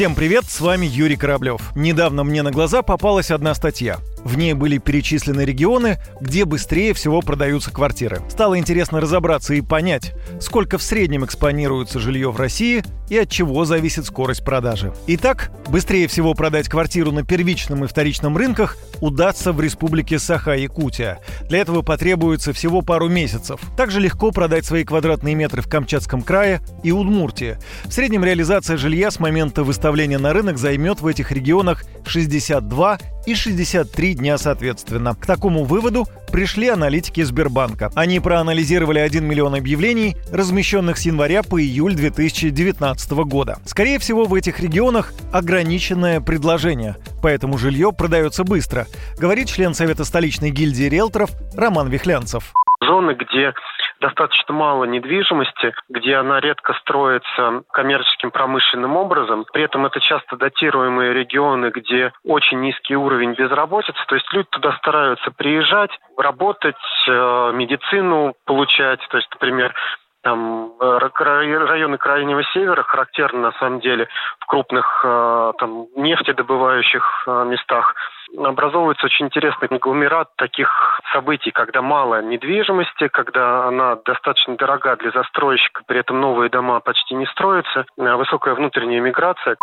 Всем привет, с вами Юрий Кораблев. Недавно мне на глаза попалась одна статья. В ней были перечислены регионы, где быстрее всего продаются квартиры. Стало интересно разобраться и понять, сколько в среднем экспонируется жилье в России и от чего зависит скорость продажи. Итак, быстрее всего продать квартиру на первичном и вторичном рынках удастся в республике Саха-Якутия. Для этого потребуется всего пару месяцев. Также легко продать свои квадратные метры в Камчатском крае и Удмуртии. В среднем реализация жилья с момента выставления на рынок займет в этих регионах 62 и 63 дня соответственно. К такому выводу пришли аналитики Сбербанка. Они проанализировали 1 миллион объявлений, размещенных с января по июль 2019 года. Скорее всего, в этих регионах ограниченное предложение, поэтому жилье продается быстро, говорит член Совета столичной гильдии риэлторов Роман Вихлянцев. Зоны, где достаточно мало недвижимости, где она редко строится коммерческим промышленным образом. При этом это часто датируемые регионы, где очень низкий уровень безработицы. То есть люди туда стараются приезжать, работать, э, медицину получать. То есть, например, там районы крайнего севера характерны на самом деле в крупных э, там нефтедобывающих э, местах образовывается очень интересный конгломерат таких событий, когда мало недвижимости, когда она достаточно дорога для застройщика, при этом новые дома почти не строятся, а высокая внутренняя миграция.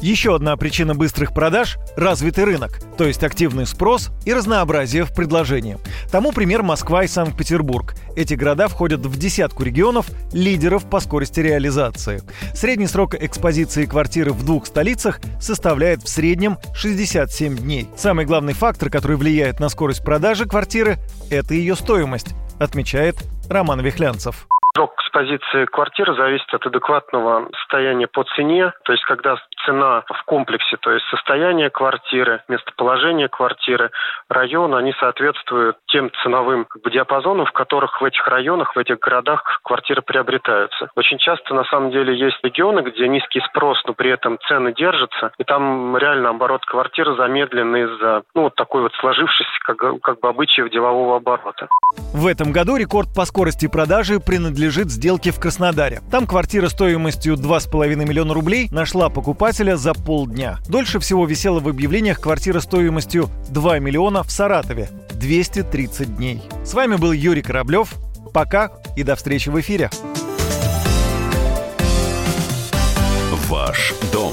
Еще одна причина быстрых продаж – развитый рынок, то есть активный спрос и разнообразие в предложении. Тому пример Москва и Санкт-Петербург. Эти города входят в десятку регионов, лидеров по скорости реализации. Средний срок экспозиции квартиры в двух столицах составляет в среднем 67 дней. Сам Самый главный фактор, который влияет на скорость продажи квартиры, это ее стоимость, отмечает Роман Вихлянцев. Экспозиции квартиры зависит от адекватного состояния по цене. То есть, когда цена в комплексе, то есть состояние квартиры, местоположение квартиры, район, они соответствуют тем ценовым диапазонам, в которых в этих районах, в этих городах квартиры приобретаются. Очень часто, на самом деле, есть регионы, где низкий спрос, но при этом цены держатся, и там реально оборот квартиры замедлен из-за ну, вот такой вот сложившейся как, как бы обычаев делового оборота. В этом году рекорд по скорости продажи принадлежит сделке в Краснодаре. Там квартира стоимостью 2,5 миллиона рублей нашла покупателя за полдня. Дольше всего висела в объявлениях квартира стоимостью 2 миллиона в Саратове. 230 дней. С вами был Юрий Кораблев. Пока и до встречи в эфире. Ваш дом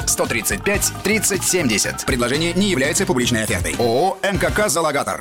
135 30 70. Предложение не является публичной офертой. ООО «МКК Залогатор».